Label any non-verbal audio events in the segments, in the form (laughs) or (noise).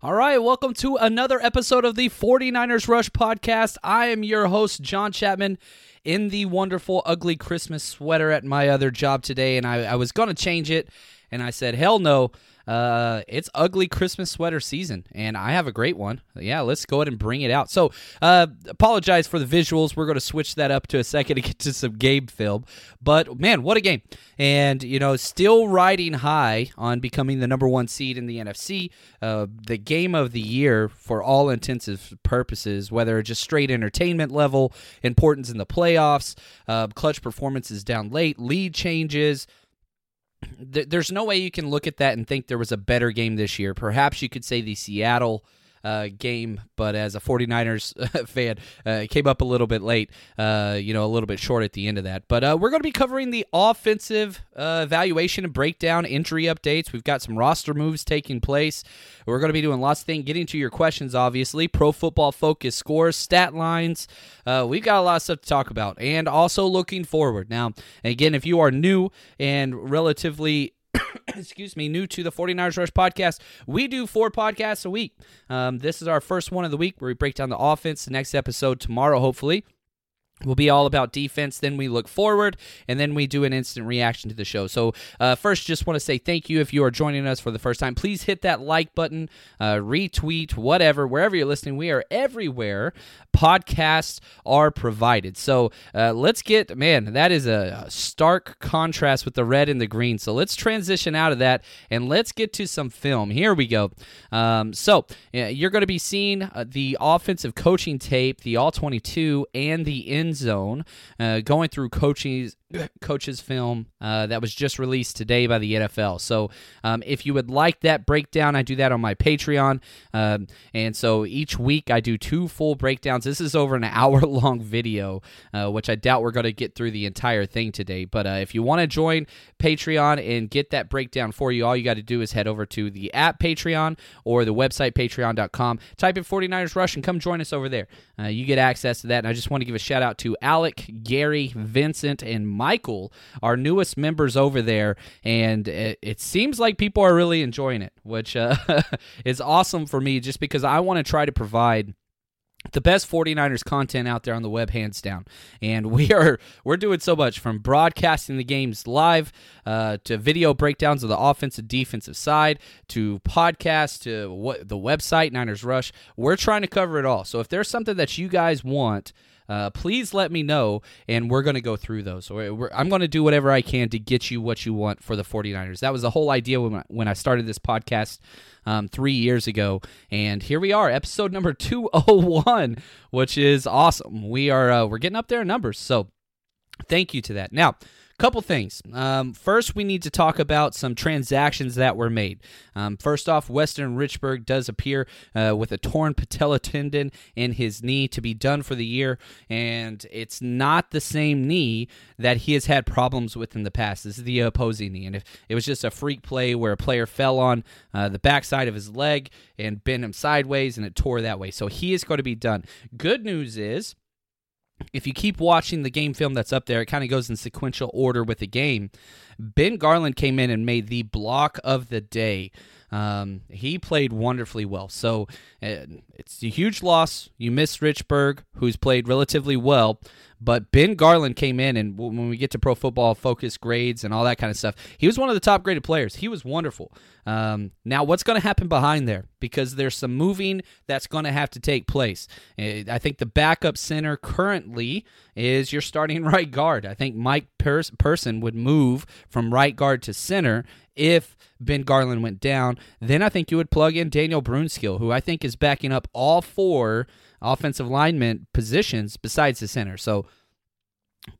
All right, welcome to another episode of the 49ers Rush podcast. I am your host, John Chapman, in the wonderful, ugly Christmas sweater at my other job today. And I, I was going to change it, and I said, hell no. Uh, it's ugly Christmas sweater season, and I have a great one. Yeah, let's go ahead and bring it out. So, uh, apologize for the visuals. We're going to switch that up to a second to get to some game film. But man, what a game! And you know, still riding high on becoming the number one seed in the NFC. Uh, the game of the year for all intensive purposes, whether it's just straight entertainment level, importance in the playoffs, uh, clutch performances down late, lead changes there's no way you can look at that and think there was a better game this year. Perhaps you could say the Seattle uh, game, but as a 49ers (laughs) fan, uh, came up a little bit late, uh, you know, a little bit short at the end of that. But uh, we're going to be covering the offensive uh, evaluation and breakdown, injury updates. We've got some roster moves taking place. We're going to be doing lots of things, getting to your questions, obviously, pro football focus scores, stat lines. We've got a lot of stuff to talk about, and also looking forward. Now, again, if you are new and relatively excuse me, new to the 49ers Rush podcast, we do four podcasts a week. Um, this is our first one of the week where we break down the offense. The next episode tomorrow, hopefully will be all about defense. Then we look forward, and then we do an instant reaction to the show. So, uh, first, just want to say thank you if you are joining us for the first time. Please hit that like button, uh, retweet, whatever, wherever you're listening. We are everywhere. Podcasts are provided. So, uh, let's get, man, that is a stark contrast with the red and the green. So, let's transition out of that and let's get to some film. Here we go. Um, so, you're going to be seeing uh, the offensive coaching tape, the All 22, and the end zone, uh, going through coaches (clears throat) coach's film uh, that was just released today by the NFL. So um, if you would like that breakdown, I do that on my Patreon. Um, and so each week I do two full breakdowns. This is over an (laughs) hour long video, uh, which I doubt we're going to get through the entire thing today. But uh, if you want to join Patreon and get that breakdown for you, all you got to do is head over to the app Patreon or the website patreon.com. Type in 49ers Rush and come join us over there. Uh, you get access to that. And I just want to give a shout out to Alec, Gary, Vincent, and Michael, our newest members over there, and it, it seems like people are really enjoying it, which uh, (laughs) is awesome for me just because I want to try to provide the best 49ers content out there on the web hands down. And we are we're doing so much from broadcasting the games live uh, to video breakdowns of the offensive defensive side to podcasts to what the website niners rush. We're trying to cover it all. So if there's something that you guys want uh, please let me know, and we're going to go through those. So I'm going to do whatever I can to get you what you want for the 49ers. That was the whole idea when I, when I started this podcast um, three years ago. And here we are, episode number 201, which is awesome. We are uh, we're getting up there in numbers. So thank you to that. Now, couple things. Um, first, we need to talk about some transactions that were made. Um, first off, Weston Richburg does appear uh, with a torn patella tendon in his knee to be done for the year, and it's not the same knee that he has had problems with in the past. This is the opposing knee, and if it was just a freak play where a player fell on uh, the backside of his leg and bent him sideways and it tore that way, so he is going to be done. Good news is if you keep watching the game film that's up there, it kind of goes in sequential order with the game. Ben Garland came in and made the block of the day. Um, he played wonderfully well. So uh, it's a huge loss. You miss Richburg, who's played relatively well, but Ben Garland came in, and when we get to Pro Football Focus grades and all that kind of stuff, he was one of the top graded players. He was wonderful. Um, now, what's going to happen behind there? Because there's some moving that's going to have to take place. Uh, I think the backup center currently is your starting (laughs) right guard. I think Mike Person would move from right guard to center if Ben Garland went down. Then I think you would plug in Daniel Brunskill, who I think is backing up all four offensive lineman positions besides the center. So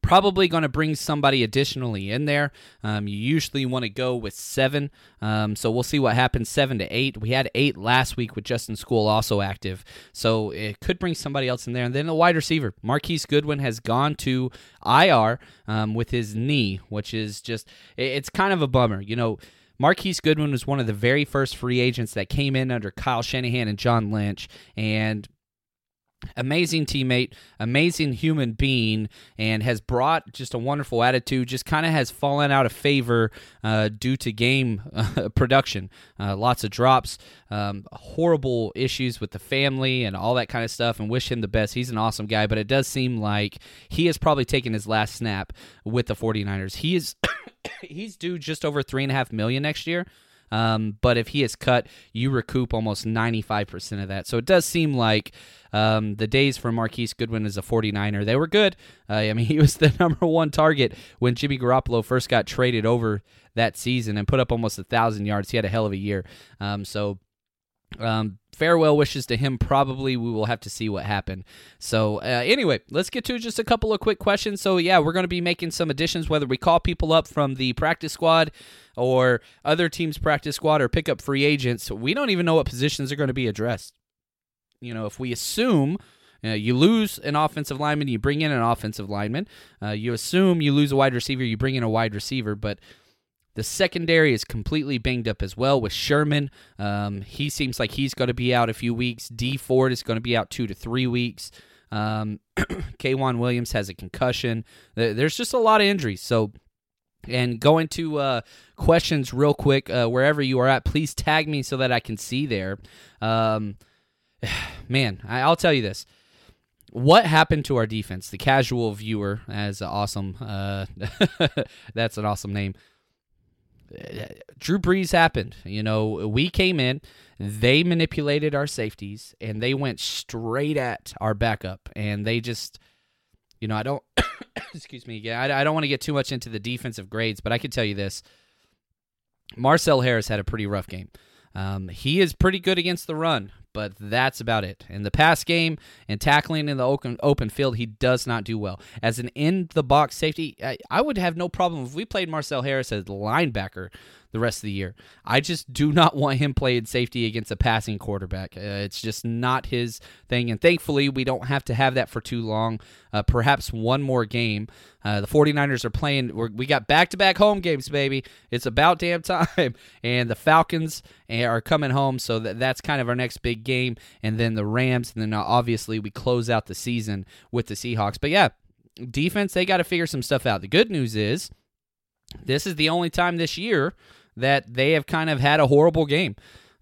probably going to bring somebody additionally in there. Um, you usually want to go with seven, um, so we'll see what happens. Seven to eight. We had eight last week with Justin Skule also active, so it could bring somebody else in there. And then the wide receiver, Marquise Goodwin, has gone to IR um, with his knee, which is just it's kind of a bummer. You know. Marquise Goodwin was one of the very first free agents that came in under Kyle Shanahan and John Lynch, and amazing teammate, amazing human being, and has brought just a wonderful attitude. Just kind of has fallen out of favor uh, due to game uh, (laughs) production. Uh, lots of drops, um, horrible issues with the family, and all that kind of stuff. And wish him the best. He's an awesome guy, but it does seem like he has probably taken his last snap with the 49ers. He is. (coughs) he's due just over three and a half million next year. Um, but if he is cut, you recoup almost 95% of that. So it does seem like um, the days for Marquise Goodwin as a 49er, they were good. Uh, I mean, (laughs) he was the number one target when Jimmy Garoppolo first got traded over that season and put up almost a 1,000 yards. He had a hell of a year. Um, so um, farewell wishes to him. Probably we will have to see what happened. So, uh, anyway, let's get to just a couple of quick questions. So, yeah, we're going to be making some additions, whether we call people up from the practice squad or other teams' practice squad or pick up free agents. We don't even know what positions are going to be addressed. You know, if we assume. Uh, you lose an offensive lineman, you bring in an offensive lineman. Uh, you assume you lose a wide receiver, you bring in a wide receiver. But the secondary is completely banged up as well with Sherman. Um, he seems like he's going to be out a few weeks. Dee Ford is going to be out two to three weeks. Um, (clears throat) K'Waun Williams has a concussion. There's just a lot of injuries. So, and going to uh, questions real quick, uh, wherever you are at, please tag me so that I can see there. Um, (sighs) man, I'll tell you this what happened to our defense? The casual viewer, as awesome, uh, (laughs) that's an awesome name. Drew Brees happened. You know, we came in, they manipulated our safeties, and they went straight at our backup. And they just, you know, I don't, (coughs) excuse me again, I, I don't want to get too much into the defensive grades, but I can tell you this Marcel Harris had a pretty rough game. Um, he is pretty good against the run, but that's about it. In the pass game and tackling in the open, open field, he does not do well. As an in the box safety, I, I would have no problem if we played Marcel Harris as linebacker the rest of the year. I just do not want him playing safety against a passing quarterback. Uh, it's just not his thing. And thankfully, we don't have to have that for too long. Uh, perhaps one more game. Uh, the 49ers are playing. we got back to back home games, baby. It's about damn time. (laughs) And the Falcons are coming home. So that, that's kind of our next big game. And then the Rams. And then obviously, we close out the season with the Seahawks. But yeah, defense, they got to figure some stuff out. The good news is this is the only time this year that they have kind of had a horrible game.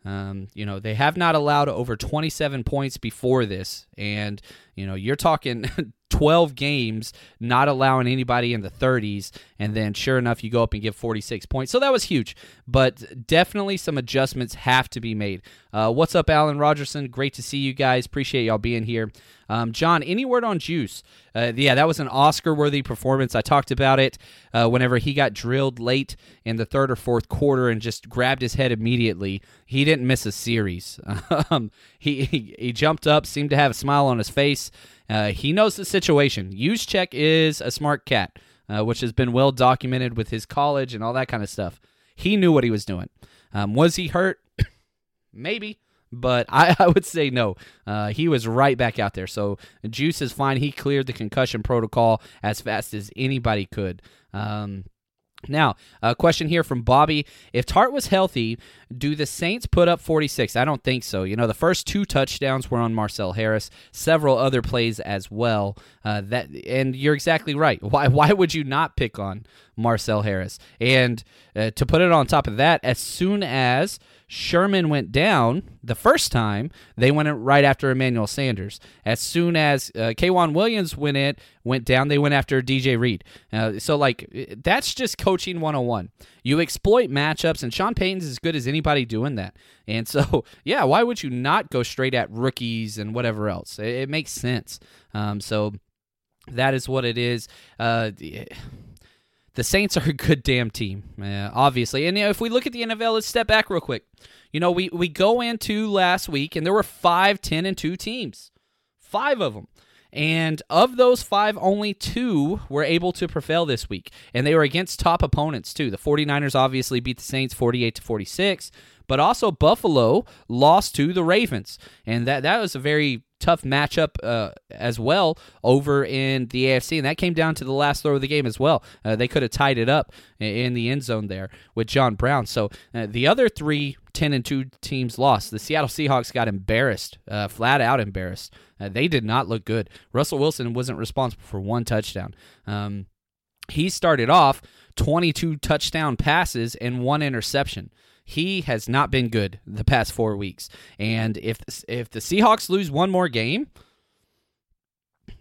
Um, you know, they have not allowed over 27 points before this. And, you know, you're talking (laughs) 12 games not allowing anybody in the 30s. And then, sure enough, you go up and give 46 points. So that was huge. But definitely some adjustments have to be made. Uh, what's up, Alan Rogerson? Great to see you guys. Appreciate y'all being here. Um, John, any word on Juice? Uh, yeah, that was an Oscar worthy performance. I talked about it uh, whenever he got drilled late in the third or fourth quarter and just grabbed his head immediately. He didn't miss a series. (laughs) um, he, he, he jumped up, seemed to have a smile on his face. Uh, he knows the situation. Juszczyk is a smart cat. uh, which has been well documented with his college and all that kind of stuff. He knew what he was doing. Um, was he hurt? (coughs) Maybe but (laughs) I, I, would say no. Uh, he was right back out there. So Juice is fine. He cleared the concussion protocol as fast as anybody could. Um, now, a question here from Bobby. If Tartt was healthy, do the Saints put up 46? I don't think so. You know, the first two touchdowns were on Marcel Harris, several other plays as well. Uh, that and you're exactly right. Why why would you not pick on Marcel Harris? And uh, to put it on top of that, as soon as Sherman went down the first time, they went right after Emmanuel Sanders. As soon as uh, K'Waun Williams went in, went down, they went after DJ Reed. Uh, so like that's just coaching 101. You exploit matchups, and Sean Payton's as good as anybody doing that. And so (laughs) yeah, why would you not go straight at rookies and whatever else? It, it makes sense. Um, so that is what it is. Uh, the Saints are a good damn team, obviously. And you know, if we look at the NFL, let's step back real quick. You know, we, we go into last week, and there were five, 10, and 2 teams. Five of them. And of those five, only two were able to prevail this week. And they were against top opponents, too. The 49ers obviously beat the Saints 48 to 46, but also Buffalo lost to the Ravens. And that, that was a very tough matchup uh, as well over in the AFC, and that came down to the last throw of the game as well. Uh, they could have tied it up in the end zone there with John Brown. So uh, the other three 10 and 2 teams lost. The Seattle Seahawks got embarrassed, uh, flat out embarrassed. Uh, they did not look good. Russell Wilson wasn't responsible for one touchdown. Um, he started off 22 touchdown passes and one interception he has not been good the past four weeks. And if if the Seahawks lose one more game,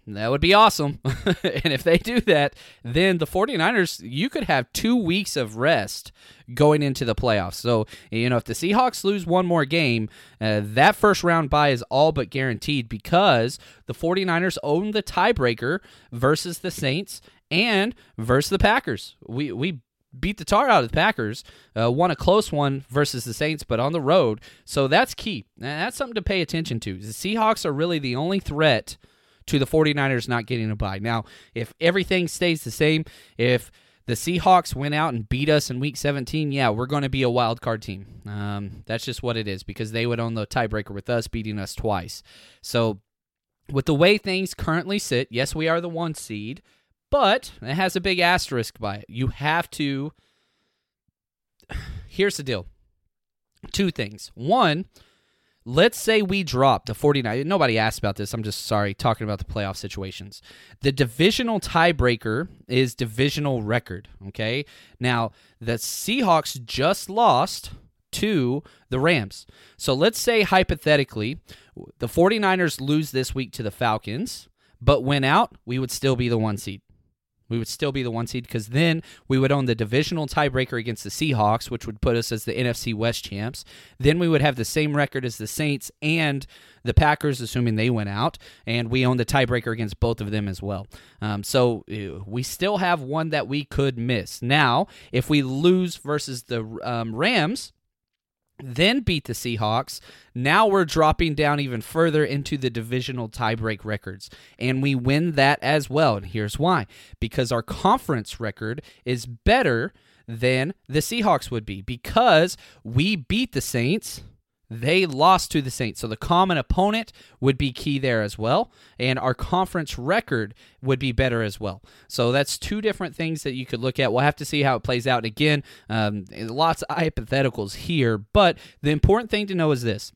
that would be awesome. (laughs) and if they do that, then the 49ers, you could have two weeks of rest going into the playoffs. So, you know, if the Seahawks lose one more game, uh, that first round bye is all but guaranteed because the 49ers own the tiebreaker versus the Saints and versus the Packers. We we beat the tar out of the Packers, uh, won a close one versus the Saints, but on the road. So that's key. And that's something to pay attention to. The Seahawks are really the only threat to the 49ers not getting a bye. Now, if everything stays the same, if the Seahawks went out and beat us in week 17, yeah, we're going to be a wild card team. Um, that's just what it is because they would own the tiebreaker with us, beating us twice. So, with the way things currently sit, yes, we are the one seed. But it has a big asterisk by it. You have to. (sighs) Here's the deal two things. One, let's say we drop the 49. Nobody asked about this. I'm just sorry talking about the playoff situations. The divisional tiebreaker is divisional record. Okay. Now, the Seahawks just lost to the Rams. So let's say hypothetically, the 49ers lose this week to the Falcons, but win out, we would still be the one seed. We would still be the one seed because then we would own the divisional tiebreaker against the Seahawks, which would put us as the NFC West champs. Then we would have the same record as the Saints and the Packers, assuming they went out, and we own the tiebreaker against both of them as well. Um, so uh, we still have one that we could miss. Now, if we lose versus the um, Rams, then beat the Seahawks. Now we're dropping down even further into the divisional tiebreak records. And we win that as well. And here's why because our conference record is better than the Seahawks would be because we beat the Saints they lost to the Saints. So the common opponent would be key there as well. And our conference record would be better as well. So that's two different things that you could look at. We'll have to see how it plays out. And again, um, lots of hypotheticals here. But the important thing to know is this.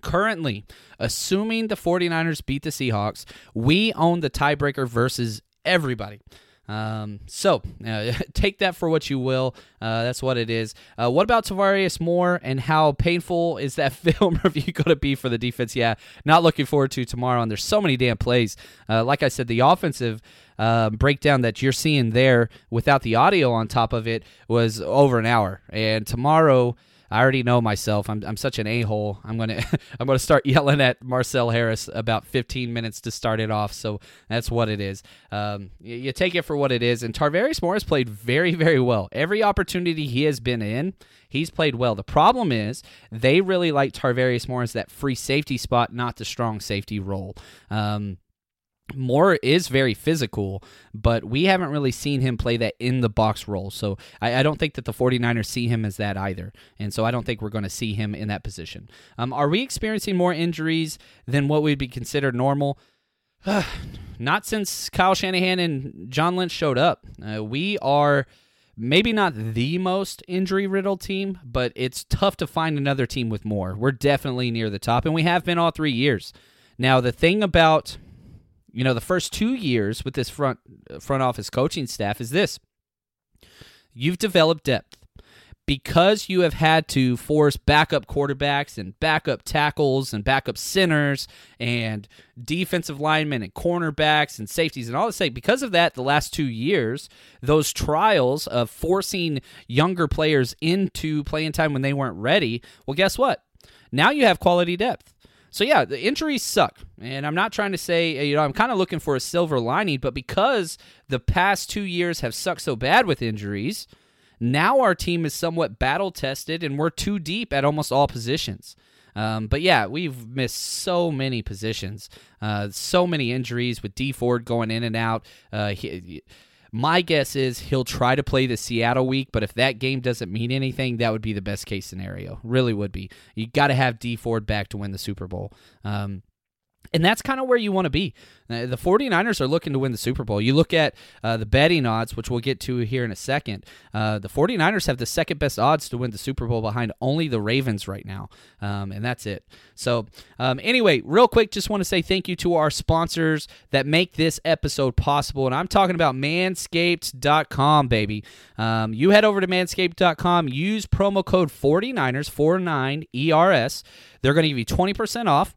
Currently, assuming the 49ers beat the Seahawks, we own the tiebreaker versus everybody. Um, so uh, (laughs) take that for what you will. Uh, that's what it is. Uh, what about Tarvarius Moore and how painful is that (laughs) film (laughs) review going to be for the defense? Yeah, not looking forward to tomorrow. And there's so many damn plays. Uh, like I said, the offensive uh, breakdown that you're seeing there without the audio on top of it was over an hour. And tomorrow I already know myself. I'm, I'm such an a hole. I'm gonna (laughs) I'm gonna start yelling at Marcel Harris about 15 minutes to start it off. So that's what it is. Um, you, you, take it for what it is. And Tarvarius Moore has played very very well. Every opportunity he has been in, he's played well. The problem is they really like Tarvarius Moore as that free safety spot, not the strong safety role. Um, Moore is very physical, but we haven't really seen him play that in the box role. So I, I, don't think that the 49ers see him as that either. And so I don't think we're going to see him in that position. Um, are we experiencing more injuries than what would be considered normal? (sighs) not since Kyle Shanahan and John Lynch showed up. Uh, we are maybe not the most injury riddled team, but it's tough to find another team with more. We're definitely near the top, and we have been all three years. Now, the thing about you know the first two years with this front uh, front office coaching staff is this. You've developed depth. Because you have had to force backup quarterbacks and backup tackles and backup centers and defensive linemen and cornerbacks and safeties and all this because of that the last two years those trials of forcing younger players into playing time when they weren't ready well guess what? Now you have quality depth so yeah, the injuries suck, and I'm not trying to say you know I'm kind of looking for a silver lining, but because the past two years have sucked so bad with injuries, now our team is somewhat battle tested, and we're too deep at almost all positions. Um, but yeah, we've missed so many positions, uh, so many injuries with Dee Ford going in and out. Uh, he, my guess is he'll try to play the Seattle week, but if that game doesn't mean anything, that would be the best case scenario. Really would be. You got to have Dee Ford back to win the Super Bowl. Um, and that's kind of where you want to be. Uh, the 49ers are looking to win the Super Bowl. You look at uh, the betting odds, which we'll get to here in a second. Uh, the 49ers have the second best odds to win the Super Bowl behind only the Ravens right now. Um, and that's it. So, um, anyway, real quick, just want to say thank you to our sponsors that make this episode possible. And I'm talking about manscaped.com, baby. Um, you head over to manscaped.com, use promo code 49ers, 49ERS. They're going to give you 20% off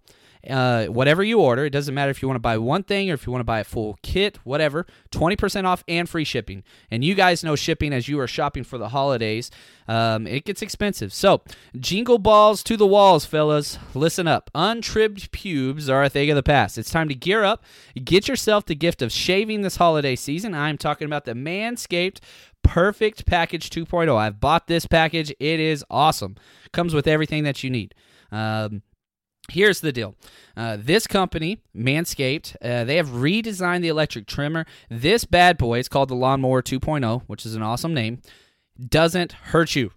uh, whatever you order. It doesn't matter if you want to buy one thing or if you want to buy a full kit, whatever. 20% off and free shipping. And you guys know shipping as you are shopping for the holidays. Um, it gets expensive. So, jingle balls to the walls, fellas. Listen up. Untrimmed pubes are a thing of the past. It's time to gear up. Get yourself the gift of shaving this holiday season. I'm talking about the Manscaped Perfect Package 2.0. I've bought this package. It is awesome. Comes with everything that you need. Um, Here's the deal. Uh, this company, Manscaped, uh, they have redesigned the electric trimmer. This bad boy is called the Lawnmower 2.0, which is an awesome name doesn't hurt you.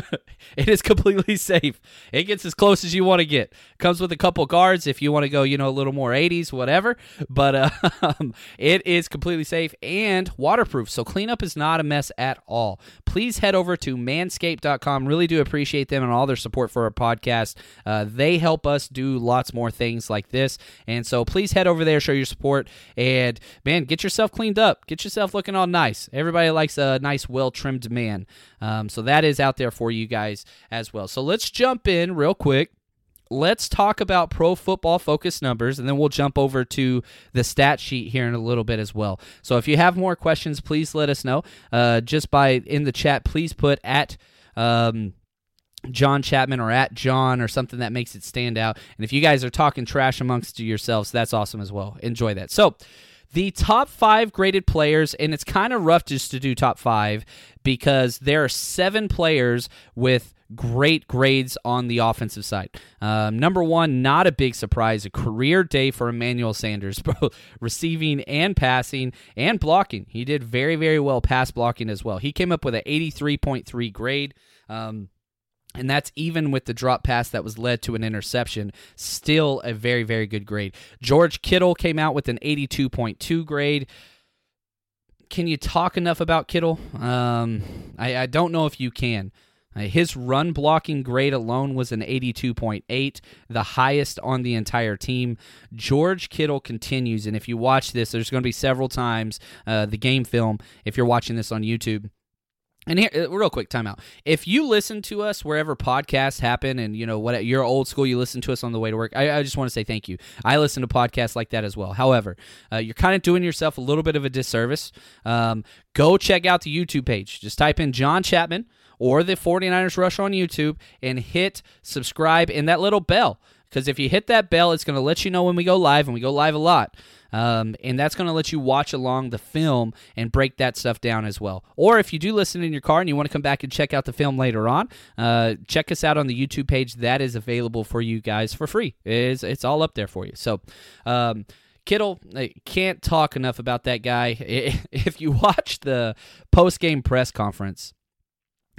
(laughs) it is completely safe. It gets as close as you want to get. Comes with a couple guards if you want to go, you know, a little more 80s, whatever. But uh, (laughs) it is completely safe and waterproof. So cleanup is not a mess at all. Please head over to manscaped.com. Really do appreciate them and all their support for our podcast. Uh, they help us do lots more things like this. And so please head over there, show your support, and man, get yourself cleaned up. Get yourself looking all nice. Everybody likes a nice, well trimmed man. Um, so that is out there for you guys as well. So let's jump in real quick. Let's talk about pro football focus numbers, and then we'll jump over to the stat sheet here in a little bit as well. So if you have more questions, please let us know. Uh, just by in the chat, please put at. Um, John Chapman or at John or something that makes it stand out. And if you guys are talking trash amongst yourselves, that's awesome as well. Enjoy that. So, the top five graded players, and it's kind of rough just to do top five because there are seven players with great grades on the offensive side. Um, number one, not a big surprise, a career day for Emmanuel Sanders, (laughs) both receiving and passing and blocking. He did very, very well pass blocking as well. He came up with an 83.3 grade. Um, and that's even with the drop pass that was led to an interception. Still a very, very good grade. George Kittle came out with an 82.2 grade. Can you talk enough about Kittle? Um, I, I, don't know if you can. Uh, his run blocking grade alone was an 82.8, the highest on the entire team. George Kittle continues, and if you watch this, there's going to be several times uh, the game film if you're watching this on YouTube and here, uh, real quick, timeout. If you listen to us wherever podcasts happen, and you know what, you're old school, you listen to us on the way to work. I, I just want to say thank you. I listen to podcasts like that as well. However, uh, you're kind of doing yourself a little bit of a disservice. Um, go check out the YouTube page. Just type in John Chapman or the 49ers Rush on YouTube and hit subscribe and that little bell. Because if you hit that bell, it's going to let you know when we go live, and we go live a lot. Um, and that's going to let you watch along the film and break that stuff down as well. Or if you do listen in your car and you want to come back and check out the film later on, uh, check us out on the YouTube page. That is available for you guys for free. It's, it's all up there for you. So, um, Kittle can't talk enough about that guy. (laughs) If you watch the post game press conference,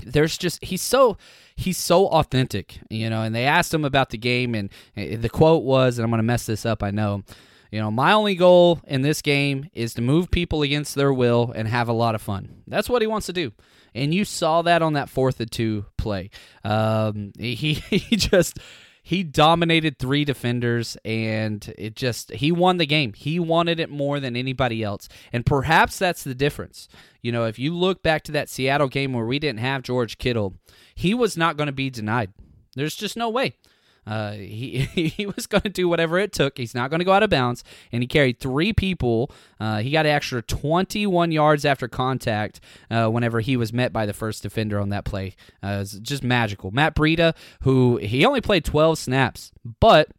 there's just he's so he's so authentic, you know. And they asked him about the game, and eh, the quote was, and I'm going to mess this up, I know. You know, my only goal in this game is to move people against their will and have a lot of fun. That's what he wants to do and you saw that on that fourth and two play. Um, he (laughs) he just he dominated three defenders and it just he won the game. He wanted it more than anybody else. And perhaps that's the difference. You know if you look back to that seattle game where we didn't have george kittle he was not going to be denied. There's just no way uh, he (laughs) he was going to do whatever it took. He's not going to go out of bounds, and he carried three people. Uh, he got an extra 21 yards after contact uh, whenever he was met by the first defender on that play. Uh, just magical. Matt Breida, who he only played 12 snaps, but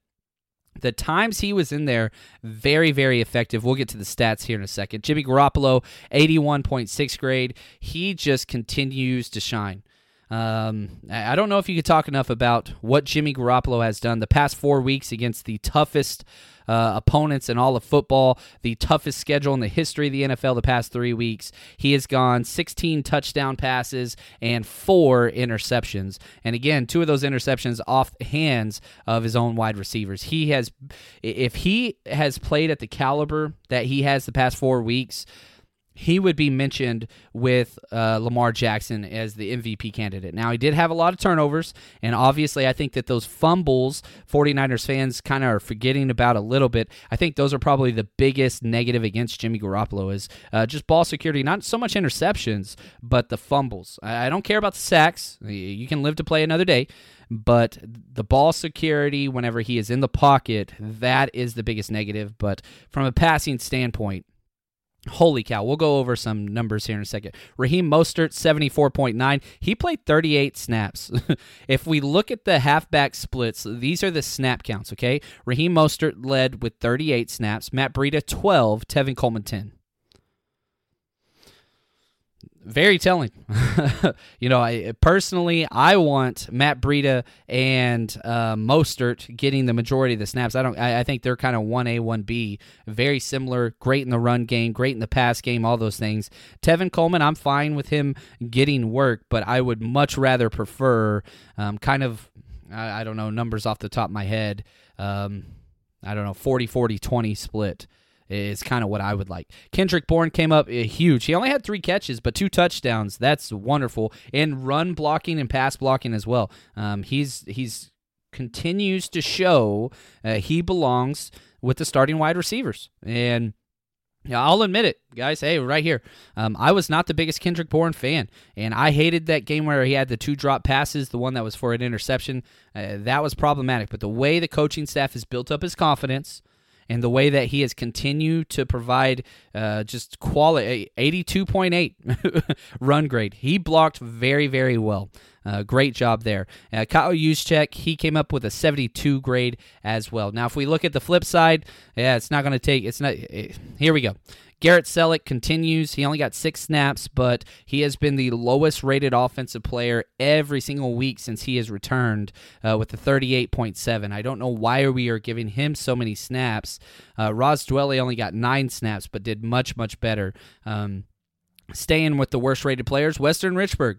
the times he was in there, very, very effective. We'll get to the stats here in a second. Jimmy Garoppolo, 81.6 grade. He just continues to shine. Um, I don't know if you could talk enough about what Jimmy Garoppolo has done the past four weeks against the toughest uh, opponents in all of football, the toughest schedule in the history of the NFL the past three weeks. He has gone 16 touchdown passes and four interceptions. And again, two of those interceptions off the hands of his own wide receivers. He has, if he has played at the caliber that he has the past four weeks, he would be mentioned with uh, Lamar Jackson as the MVP candidate. Now, he did have a lot of turnovers, and obviously, I think that those fumbles 49ers fans kind of are forgetting about a little bit. I think those are probably the biggest negative against Jimmy Garoppolo is uh, just ball security, not so much interceptions, but the fumbles. I, I don't care about the sacks. You can live to play another day but the ball security whenever he is in the pocket that is the biggest negative but from a passing standpoint Holy cow. We'll go over some numbers here in a second. Raheem Mostert, 74.9. He played 38 snaps. (laughs) if we look at the halfback splits, these are the snap counts, okay? Raheem Mostert led with 38 snaps. Matt Breida, 12. Tevin Coleman, 10 very telling. (laughs) you know, I personally I want Matt Breida and uh, Mostert getting the majority of the snaps. I don't. I, I think they're kind of one A, one B, very similar. Great in the run game, great in the pass game, all those things. Tevin Coleman, I'm fine with him getting work, but I would much rather prefer um, kind of I, I, don't know numbers off the top of my head. Um, I don't know 40 40 20 split is kind of what I would like. Kendrick Bourne came up uh, huge. He only had three catches, but two touchdowns. That's wonderful. And run blocking and pass blocking as well. Um, he's he's continues to show uh, he belongs with the starting wide receivers. And yeah, I'll admit it, guys. Hey, right here. Um, I was not the biggest Kendrick Bourne fan, and I hated that game where he had the two drop passes, the one that was for an interception. Uh, that was problematic. But the way the coaching staff has built up his confidence, and the way that he has continued to provide uh, just quality 82.8 (laughs) run grade. He blocked very, very well. Uh, great job there. Uh, Kyle Juszczyk, he came up with a 72 grade as well. Now, if we look at the flip side, yeah, it's not going to take, it's not, it, eh, here we go. Garrett Celek continues. He only got six snaps, but he has been the lowest rated offensive player every single week since he has returned uh, with a 38.7. I don't know why we are giving him so many snaps. Uh, Ross Dwelley only got nine snaps, but did much, much better. Um, staying with the worst rated players, Weston Richburg.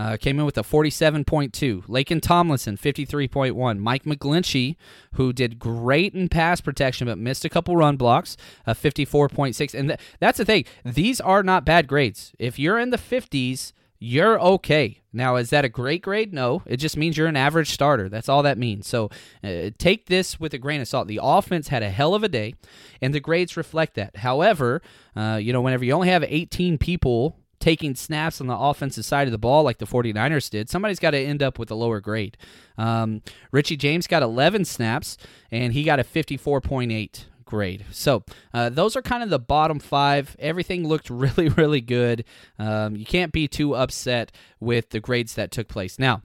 Uh, came in with a 47.2. Laken Tomlinson, 53.1. Mike McGlinchey, who did great in pass protection but missed a couple run blocks, a 54.6. And th- that's the thing. These are not bad grades. If you're in the 50s, you're okay. Now, is that a great grade? No. It just means you're an average starter. That's all that means. So uh, take this with a grain of salt. The offense had a hell of a day, and the grades reflect that. However, uh, you know, whenever you only have 18 people taking snaps on the offensive side of the ball like the 49ers did, somebody's got to end up with a lower grade. Um, Richie James got 11 snaps, and he got a 54.8 grade. So uh, those are kind of the bottom five. Everything looked (laughs) really, really good. Um, you can't be too upset with the grades that took place. Now,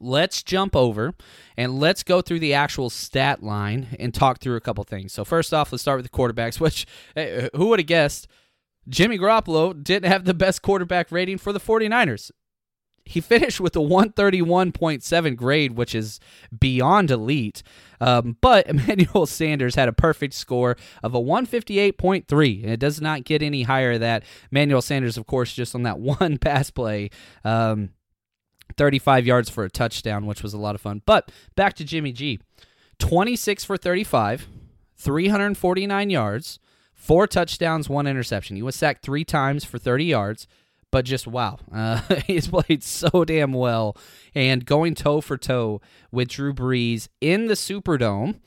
let's jump over and let's go through the actual stat line and talk through a couple things. So first off, let's start with the quarterbacks, (laughs) which who would have guessed Jimmy Garoppolo didn't have the best quarterback rating for the 49ers. he finished with a 131.7 grade, which is beyond elite. Um, but (laughs) Emmanuel Sanders had a perfect score of a 158.3, and it does not get any higher that. Emmanuel Sanders, of course, just on that (laughs) one pass play. Um, 35 yards for a touchdown, which was a lot of fun. But back to Jimmy G 26 for 35, 349 yards, four touchdowns, one interception. He was sacked three times for 30 yards, but just wow. Uh, (laughs) he's played so damn well. And going toe for toe with Drew Brees in the Superdome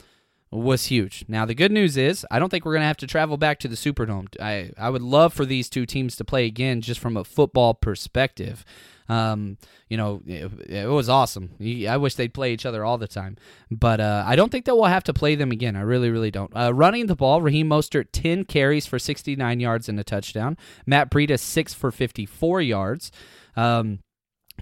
was huge. Now the good news is I don't think we're going to have to travel back to the Superdome. I I would love for these two teams to play again just from a football perspective. Um, you know, it, it, was awesome. I wish they'd play each other all the time, but uh, I don't think that we'll have to play them again. I really, really don't. Uh, running the ball, Raheem Mostert ten carries for sixty nine yards and a touchdown. Matt Breida six for fifty four yards. Um,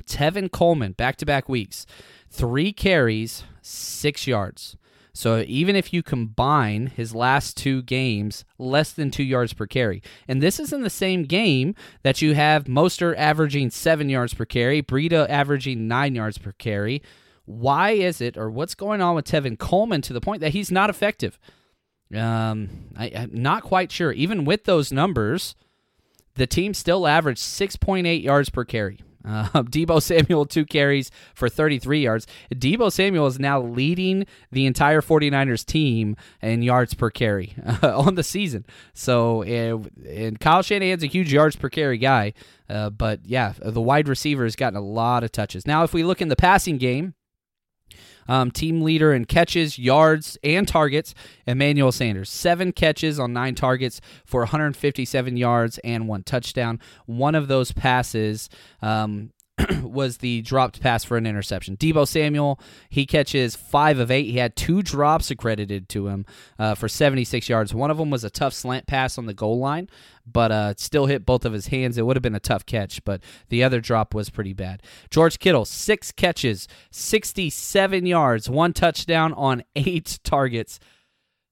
Tevin Coleman back to back weeks, three carries, six yards. So even if you combine his last two games, less than two yards per carry. And this is in the same game that you have Mostert averaging seven yards per carry, Breida averaging nine yards per carry. Why is it, or what's going on with Tevin Coleman to the point that he's not effective? Um, I, I'm not quite sure. Even with those numbers, the team still averaged 6.8 yards per carry. Uh, (laughs) Deebo Samuel, two carries for 33 yards. Deebo Samuel is now leading the entire 49ers team in yards per carry uh, (laughs) on the season. So, uh, and Kyle Shanahan's a huge yards per carry guy. Uh, but yeah, the wide receiver has gotten a lot of touches. Now, if we look in the passing game, um, team leader in catches, yards, and targets, Emmanuel Sanders. Seven catches on nine targets for 157 yards and one touchdown. One of those passes um, (clears throat) was the dropped pass for an interception. Deebo Samuel, he catches five of eight. He had two drops accredited to him uh, for 76 yards. One of them was a tough slant pass on the goal line, but uh, still hit both of his hands. It would have been a tough catch, but the other drop was pretty bad. George Kittle, six catches, 67 yards, one touchdown on (laughs) eight targets.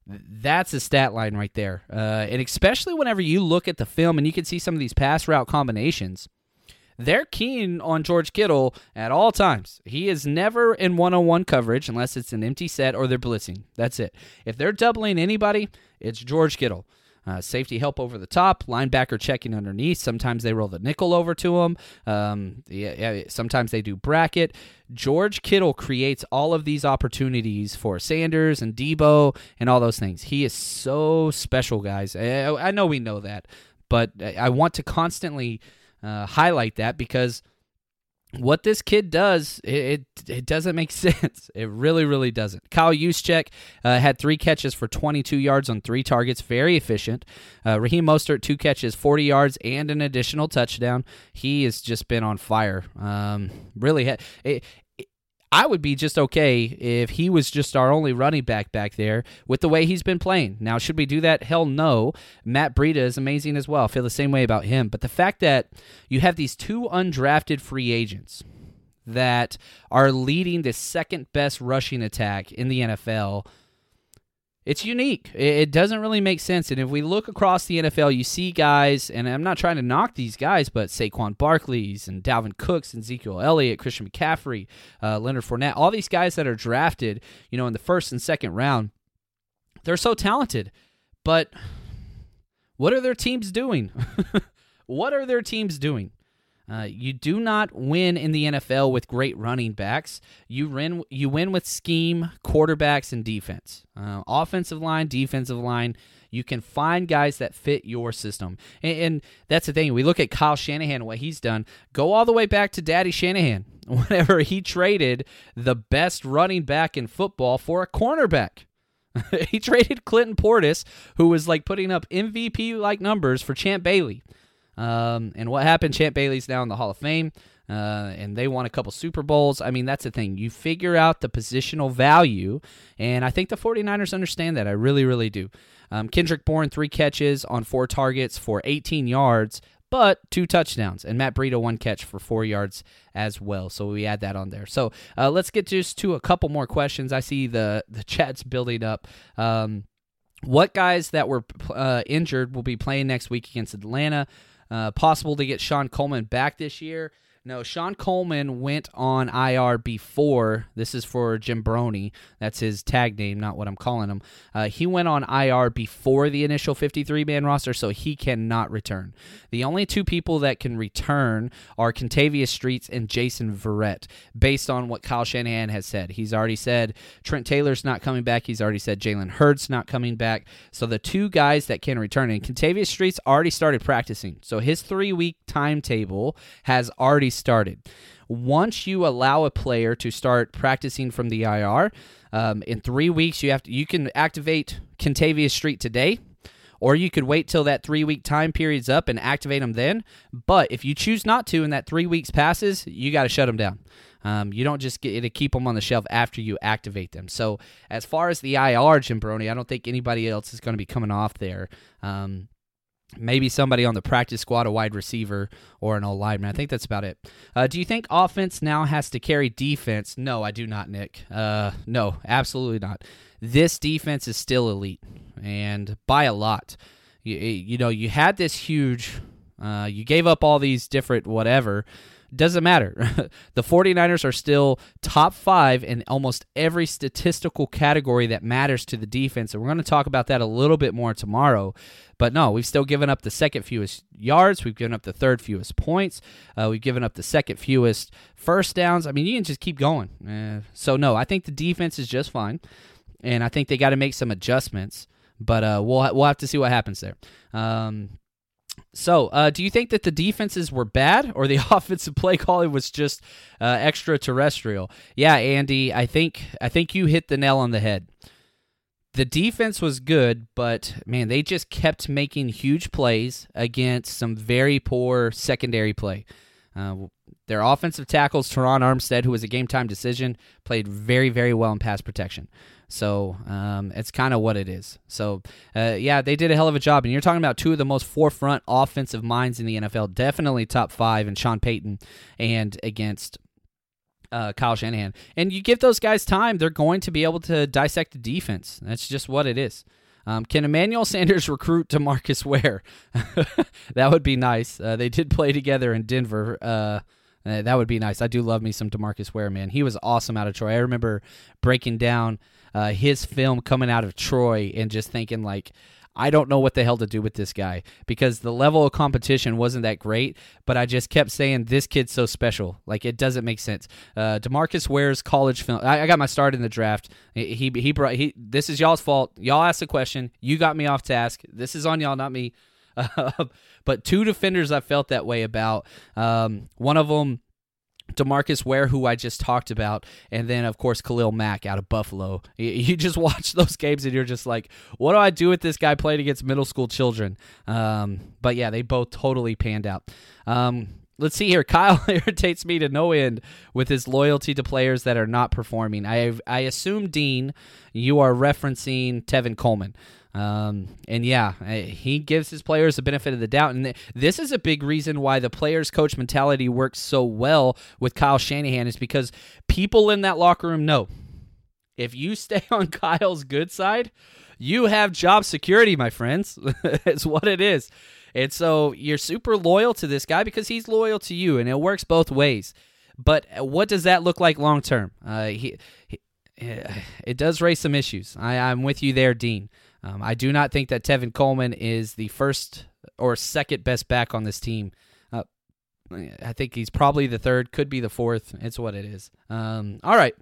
That's a stat line right there. Uh, and especially whenever you look at the film and you can see some of these pass route combinations they're keen on George Kittle at all times. He is never in one on one coverage unless it's an empty set or they're blitzing. That's it. If they're doubling anybody, it's George Kittle. Uh, safety help over the top, linebacker checking underneath. Sometimes they roll the nickel over to him. Um, yeah, yeah, sometimes they do bracket. George Kittle creates all of these opportunities for Sanders and Deebo and all those things. He is so special, guys. I, I know we know that, but I want to constantly uh, highlight that because what this kid does, it, it, it doesn't make (laughs) sense. It really, really doesn't. Kyle Juszczyk uh, had three catches for 22 yards on three targets, very efficient. Uh, Raheem Mostert two catches, 40 yards, and an additional touchdown. He has just been on fire. Um, really, ha- it, I would be just okay if he was just our only running back back there with the way he's been playing. Now, should we do that? Hell no. Matt Breida is amazing as well. I feel the same way about him. But the fact that you have these two undrafted free agents that are leading the second best rushing attack in the NFL – it's unique. It doesn't really make sense. And if we look across the NFL, you see guys, and I'm not trying to knock these guys, but Saquon Barkley's and Dalvin Cooks and Ezekiel Elliott, Christian McCaffrey, uh, Leonard Fournette, all these guys that are drafted, you know, in the first and second round, they're so talented. But what are their teams doing? (laughs) what are their teams doing? Uh, you do not win in the NFL with great running backs. You win, you win with scheme, quarterbacks, and defense. Uh, offensive line, defensive line. You can find guys that fit your system. And, and, that's the thing. We look at Kyle Shanahan and what he's done. Go all the way back to Daddy Shanahan (laughs) whenever he traded the best running back in football for a cornerback. (laughs) he traded Clinton Portis, who was like putting up MVP like numbers for Champ Bailey. Um, and what happened? Champ Bailey's now in the Hall of Fame, uh, and they won a couple Super Bowls. I mean, that's the thing. You figure out the positional value, and I think the 49ers understand that. I really, really do. Um, Kendrick Bourne, three catches on four targets for 18 yards, but two touchdowns. And Matt Breida, one catch for four yards as well. So we add that on there. So uh, let's get just to a couple more questions. I see the, the chat's building up. Um, what guys that were uh, injured will be playing next week against Atlanta? Uh, possible to get Shon Coleman back this year. No, Shon Coleman went on IR before. This is for Jim Brony. That's his tag name, not what I'm calling him. Uh, he went on IR before the initial 53 man roster, so he cannot return. The only two people that can return are Kentavius Streets and Jason Verrett, based on what Kyle Shanahan has said. He's already said Trent Taylor's not coming back. He's already said Jalen Hurd's not coming back. So the two guys that can return, and Kentavius Streets already started practicing. So his three week timetable has already started. Once you allow a player to start practicing from the IR, um, in three weeks you have to you can activate Kentavius Street today, or you could wait till that three week time period's up and activate them then. But if you choose not to, and that three weeks passes, you got to shut them down. Um, you don't just get to keep them on the shelf after you activate them. So as far as the IR, Jim Brony, I don't think anybody else is going to be coming off there. Um, maybe somebody on the practice squad, a wide receiver, or an old lineman. I think that's about it. Uh, do you think offense now has to carry defense? No, I do not, Nick. Uh, no, absolutely not. This defense is still elite, and by a lot. You, you know, you had this huge, uh, you gave up all these different whatever. Doesn't matter. (laughs) the 49ers are still top five in almost every statistical category that matters to the defense. And we're going to talk about that a little bit more tomorrow. But no, we've still given up the second fewest yards. We've given up the third fewest points. Uh, we've given up the second fewest first downs. I mean, you can just keep going. Uh, so, no, I think the defense is just fine. And I think they got to make some adjustments. But uh, we'll, we'll have to see what happens there. Um, so, uh, do you think that the defenses were bad or the (laughs) offensive play calling was just uh, extraterrestrial? Yeah, Andy, I think I think you hit the nail on the head. The defense was good, but man, they just kept making huge plays against some very poor secondary play. Uh, their offensive tackles, Terron Armstead, who was a game time decision, played very, very well in pass protection. So um, it's kind of what it is. So uh, yeah, they did a hell of a job. And you're talking about two of the most forefront offensive minds in the NFL, definitely top five, and Sean Payton, and against uh, Kyle Shanahan. And you give those guys time, they're going to be able to dissect the defense. That's just what it is. Um, can Emmanuel (laughs) Sanders recruit Demarcus Ware? (laughs) that would be nice. Uh, they did play together in Denver. Uh, uh, that would be nice. I do love me some Demarcus Ware, man. He was awesome out of Troy. I remember breaking down uh, his film coming out of Troy and just thinking like, I don't know what the hell to do with this guy because the level of competition wasn't that great. But I just kept saying this kid's so special. Like it doesn't make sense. Uh, Demarcus Ware's college film. I, I, got my start in the draft. He he brought he. This is y'all's fault. Y'all asked the question. You got me off task. This is on y'all, not me. (laughs) But two defenders I felt that way about. Um, one of them Demarcus Ware, who I just talked about, and then of course Khalil Mack out of Buffalo. You (laughs) just watch those games and you're just like, what do I do with this guy playing against middle school children? Um, but yeah, they both totally panned out. Um, let's see here. (laughs) Kyle irritates me to no end with his loyalty to players that are not performing. I I assume Dean, you are referencing Tevin Coleman. Um, and yeah, he gives his players the benefit of the doubt. And this is a big reason why the players coach mentality works so well with Kyle Shanahan is because people in that locker room know if you (laughs) stay on Kyle's good side, you have job security, my friends. (laughs) it's what it is. And so you're super loyal to this guy because he's loyal to you, and it works both ways. But what does that look like long term? Uh, he, he, it does raise some issues. I, I'm with you there, Dean. Um, I do not think that Tevin Coleman is the first or second best back on this team. Uh, I think he's probably the third, could be the fourth. It's what it is. Um, all right.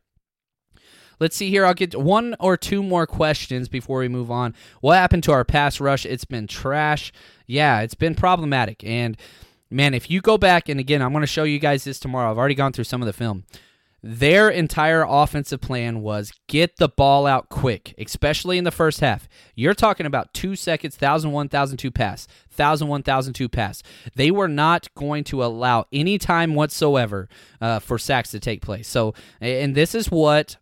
Let's see here. I'll get one or two more questions before we move on. What happened to our pass rush? It's been trash. Yeah, it's been problematic. And man, if you go back, and again, I'm going to show you guys this tomorrow. I've already gone through some of the film. Their entire offensive plan was get the ball out quick, especially in the first half. You're talking about two seconds, 1,001, 1,002 pass, 1,001, 1,002 pass. They were not going to allow any time whatsoever uh, for sacks to take place. So, and this is what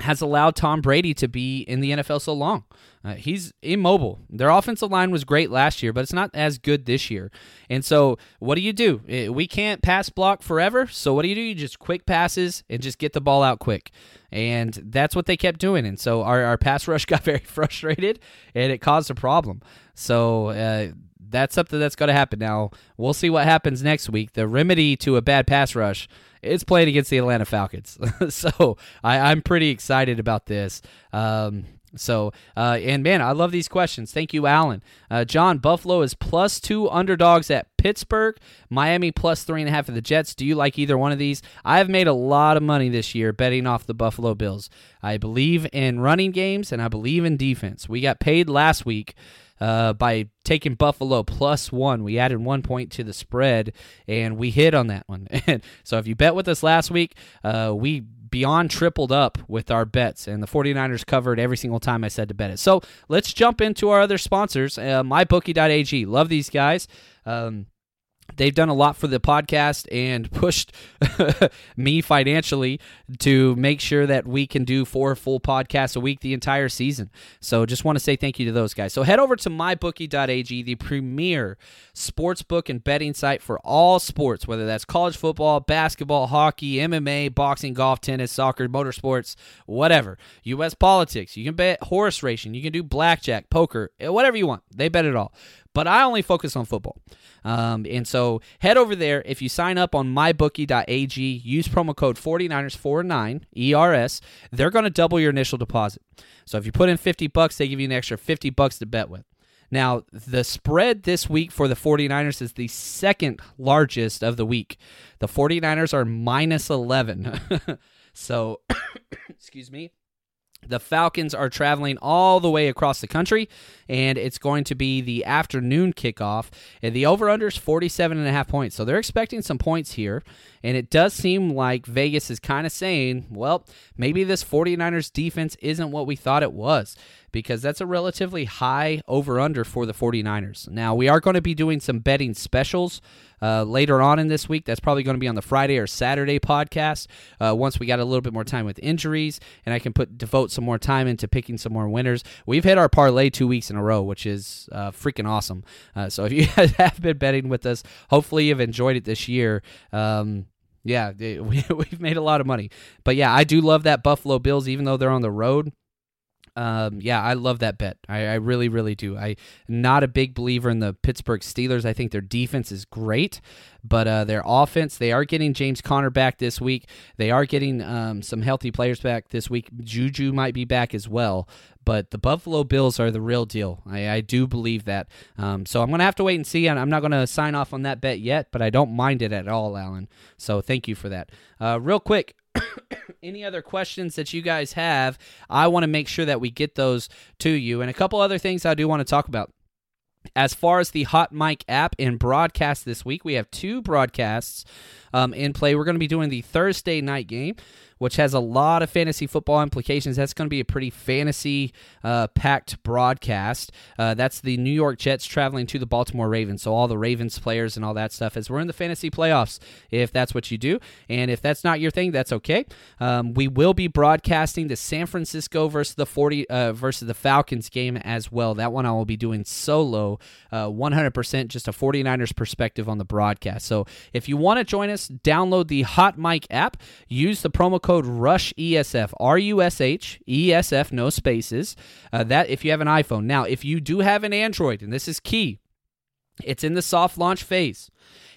has allowed Tom Brady to be in the NFL so long. Uh, he's immobile. Their offensive line was great last year, but it's not as good this year. And so, what do you do? Eh, we can't pass block forever. So, what do you do? You just quick passes and just get the ball out quick. And that's what they kept doing. And so, our, our pass (laughs) rush got very (laughs) frustrated and it caused a problem. So, uh, that's something that's going to happen. Now, we'll see what happens next week. The remedy to a bad pass rush is playing against the Atlanta Falcons. (laughs) so I, am pretty excited about this. Um, so, uh, and man, I love these questions. Thank you, Alan. Uh, John, Buffalo is plus two underdogs at Pittsburgh. Miami plus three and a half of the Jets. Do you like either one of these? I have made a lot of money this year betting off the Buffalo Bills. I believe in running games and I believe in defense. We got paid last week uh, by taking Buffalo plus one. We added one point to the spread, and we hit on that one. (laughs) so if you bet with us last week, uh, we beyond tripled up with our bets, and the 49ers covered every single time I said to bet it. So let's jump into our other sponsors. Uh, MyBookie.ag. Love these guys. Um, They've done a lot for the podcast and (laughs) pushed (laughs) me financially to make sure that we can do four full podcasts a week the entire season. So just want to say thank you to those guys. So head over to mybookie.ag, the premier sports book and betting site for all sports, whether that's college football, basketball, hockey, MMA, boxing, golf, tennis, soccer, motorsports, whatever. U.S. politics. You can bet horse racing. You can do blackjack, poker, eh, whatever you want. They bet it all. But I only focus on football. Um, and so head over there. If you sign up on mybookie.ag, use promo code 49ers49 ERS, they're going to double your initial deposit. So if you put in 50 bucks, they give you an extra 50 bucks to bet with. Now, the spread this week for the 49ers is the second largest of the week. The 49ers are minus 11. (laughs) so, (coughs) excuse me. The Falcons are traveling all the way across the country, and it's going to be the afternoon kickoff. And the over-under is 47 and a half points. So they're expecting some points here. And it does seem like Vegas is kind of saying, well, maybe this 49ers defense isn't what we thought it was because that's a relatively high over under for the 49ers. Now, we are going to be doing some betting specials uh, later on in this week. That's probably going to be on the Friday or Saturday podcast uh, once we got a little bit more time with injuries and I can put devote some more time into picking some more winners. We've hit our parlay two weeks in a row, which is uh, freaking awesome. Uh, so if you (laughs) guys have been betting with us, hopefully you've enjoyed it this year. Um, yeah, we, (laughs) we've made a lot of money. But yeah, I do love that Buffalo Bills, even though they're on the road. Um, yeah, I love that bet. I, I really, really do. I am not a big believer in the Pittsburgh Steelers. I think their defense is great, but uh, their offense, they are getting James Conner back this week. They are getting um, some healthy players back this week. Juju might be back as well. But the Buffalo Bills are the real deal. I, I do believe that. Um, so I'm going to have to wait and see. I'm not going to sign off on that bet yet, but I don't mind it at all, Alan. So thank you for that. Uh, real quick, any other questions that you guys have, I want to make sure that we get those to you. And a couple other things I do want to talk about. As far as the Hot Mic app and broadcast this week, we have two broadcasts um, in play. We're going to be doing the Thursday night game which has a lot of fantasy football implications. That's going to be a pretty fantasy uh, packed broadcast. Uh, that's the New York Jets traveling to the Baltimore Ravens. So, all the Ravens players and all that stuff as we're in the fantasy playoffs, if that's what you do. And if that's not your thing, that's okay. Um, we will be broadcasting the San Francisco versus the 40 uh, versus the Falcons game as well. That one I will be doing solo, 100% uh, just a 49ers perspective on the broadcast. So, if you want to join us, download the Hot Mic app, use the promo code Rush ESF, R U S H E S F, no spaces. Uh, that if you have an iPhone. Now, if you do have an Android, and this is key, it's in the soft launch phase.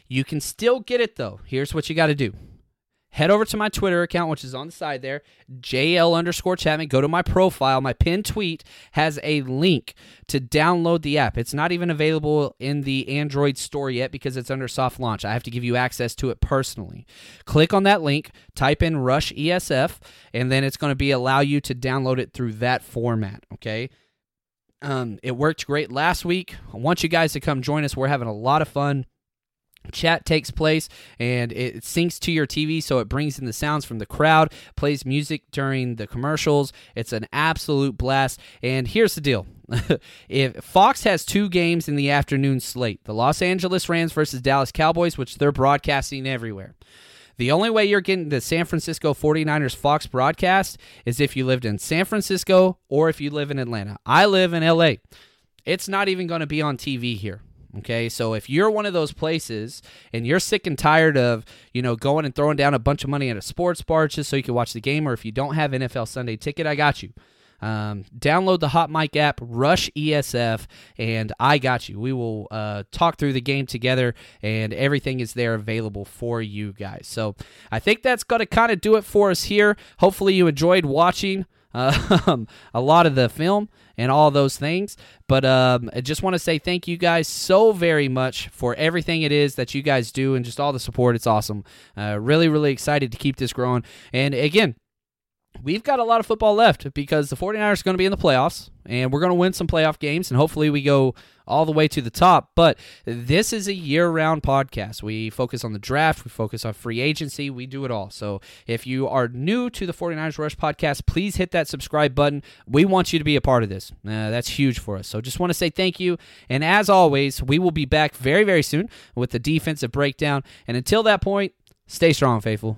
You can still get it though. Here's what you got to do head over to my Twitter account, which is on the side there, JL underscore Chapman. Go to my profile. My pinned tweet has a link to download the app. It's not even available in the Android store yet because it's under soft launch. I have to give you access to it personally. Click on that link, type in Rush ESF, and then it's going to be allow you to download it through that format. Okay. Um, it worked great last week. I want you guys to come join us. We're having a lot of fun chat takes place and it syncs to your TV so it brings in the sounds from the crowd, plays music during the commercials. It's an absolute blast. And here's the deal. (laughs) if Fox has two games in the afternoon slate, the Los Angeles Rams versus Dallas Cowboys, which they're broadcasting everywhere. The only way you're getting the San Francisco 49ers Fox broadcast is if you lived in San Francisco or if you live in Atlanta. I live in LA. It's not even going to be on TV here. Okay, so if you're one of those places and you're sick and tired of, you know, going and throwing down a bunch of money at a sports bar just so you can watch the game, or if you don't have NFL Sunday ticket, I got you. Um, download the Hot Mic app, Rush ESF, and I got you. We will uh, talk through the game together, and everything is there available for you guys. So I think that's going to kind of do it for us here. Hopefully, you enjoyed watching uh, (laughs) a lot of the film and all those things. But um, I just want to say thank you guys so very much for everything it is that you guys do and just all the support. It's awesome. Uh, really, really excited to keep this growing. And again, we've got a lot of football left because the 49ers are going to be in the playoffs and we're going to win some playoff games and hopefully we go all the way to the top. But this is a year round podcast. We focus on the draft, we focus on free agency, we do it all. So if you are new to the 49ers Rush podcast, please hit that subscribe button. We want you to be a part of this. Uh, that's huge for us. So just want to say thank you. And as always, we will be back very, very soon with the defensive breakdown. And until that point, stay strong, faithful.